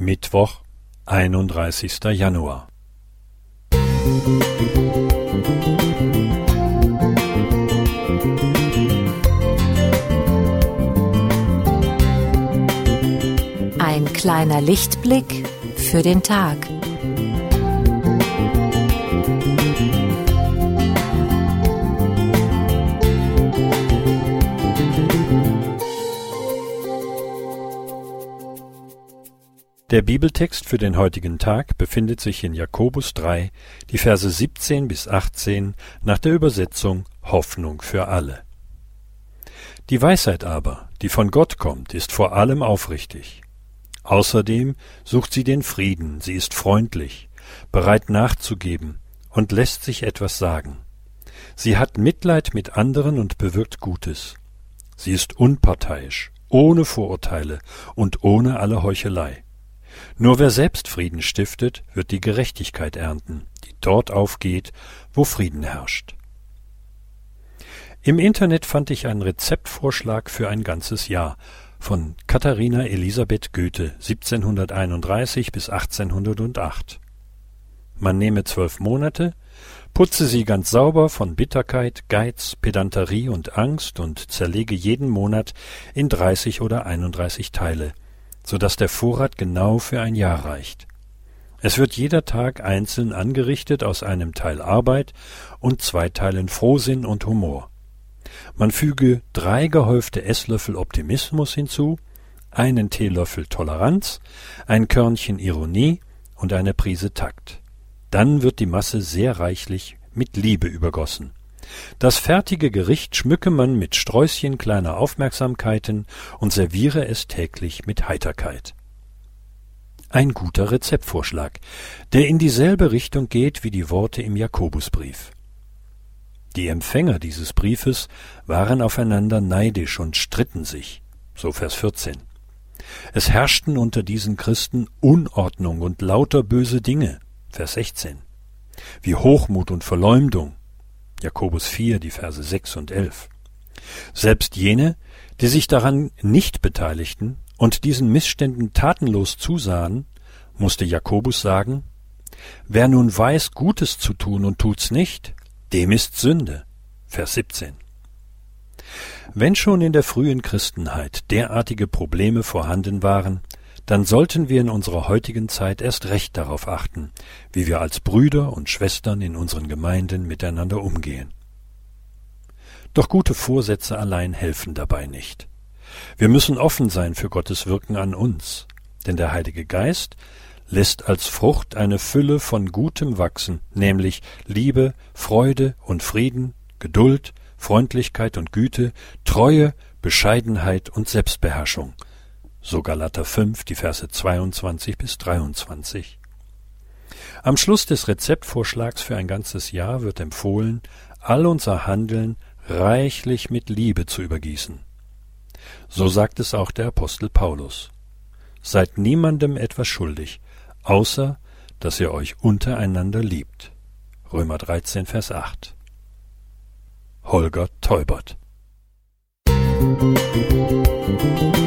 Mittwoch, einunddreißigster Januar. Ein kleiner Lichtblick für den Tag. Der Bibeltext für den heutigen Tag befindet sich in Jakobus 3, die Verse 17 bis 18 nach der Übersetzung Hoffnung für alle. Die Weisheit aber, die von Gott kommt, ist vor allem aufrichtig. Außerdem sucht sie den Frieden, sie ist freundlich, bereit nachzugeben und lässt sich etwas sagen. Sie hat Mitleid mit anderen und bewirkt Gutes. Sie ist unparteiisch, ohne Vorurteile und ohne alle Heuchelei. Nur wer selbst Frieden stiftet, wird die Gerechtigkeit ernten, die dort aufgeht, wo Frieden herrscht. Im Internet fand ich einen Rezeptvorschlag für ein ganzes Jahr von Katharina Elisabeth Goethe 1731 bis 1808. Man nehme zwölf Monate, putze sie ganz sauber von Bitterkeit, Geiz, Pedanterie und Angst und zerlege jeden Monat in dreißig oder einunddreißig Teile, so dass der Vorrat genau für ein Jahr reicht. Es wird jeder Tag einzeln angerichtet aus einem Teil Arbeit und zwei Teilen Frohsinn und Humor. Man füge drei gehäufte Esslöffel Optimismus hinzu, einen Teelöffel Toleranz, ein Körnchen Ironie und eine Prise Takt. Dann wird die Masse sehr reichlich mit Liebe übergossen. Das fertige Gericht schmücke man mit Sträußchen kleiner Aufmerksamkeiten und serviere es täglich mit Heiterkeit. Ein guter Rezeptvorschlag, der in dieselbe Richtung geht wie die Worte im Jakobusbrief. Die Empfänger dieses Briefes waren aufeinander neidisch und stritten sich, so Vers 14. Es herrschten unter diesen Christen Unordnung und lauter böse Dinge, Vers 16, wie Hochmut und Verleumdung, Jakobus 4, die Verse 6 und 11. Selbst jene, die sich daran nicht beteiligten und diesen Missständen tatenlos zusahen, musste Jakobus sagen, wer nun weiß, Gutes zu tun und tut's nicht, dem ist Sünde. Vers 17. Wenn schon in der frühen Christenheit derartige Probleme vorhanden waren, dann sollten wir in unserer heutigen Zeit erst recht darauf achten, wie wir als Brüder und Schwestern in unseren Gemeinden miteinander umgehen. Doch gute Vorsätze allein helfen dabei nicht. Wir müssen offen sein für Gottes Wirken an uns, denn der Heilige Geist lässt als Frucht eine Fülle von Gutem wachsen, nämlich Liebe, Freude und Frieden, Geduld, Freundlichkeit und Güte, Treue, Bescheidenheit und Selbstbeherrschung, so Galater 5, die Verse 22 bis 23. Am Schluss des Rezeptvorschlags für ein ganzes Jahr wird empfohlen, all unser Handeln reichlich mit Liebe zu übergießen. So sagt es auch der Apostel Paulus. Seid niemandem etwas schuldig, außer dass ihr euch untereinander liebt. Römer 13, Vers 8. Holger Teubert Musik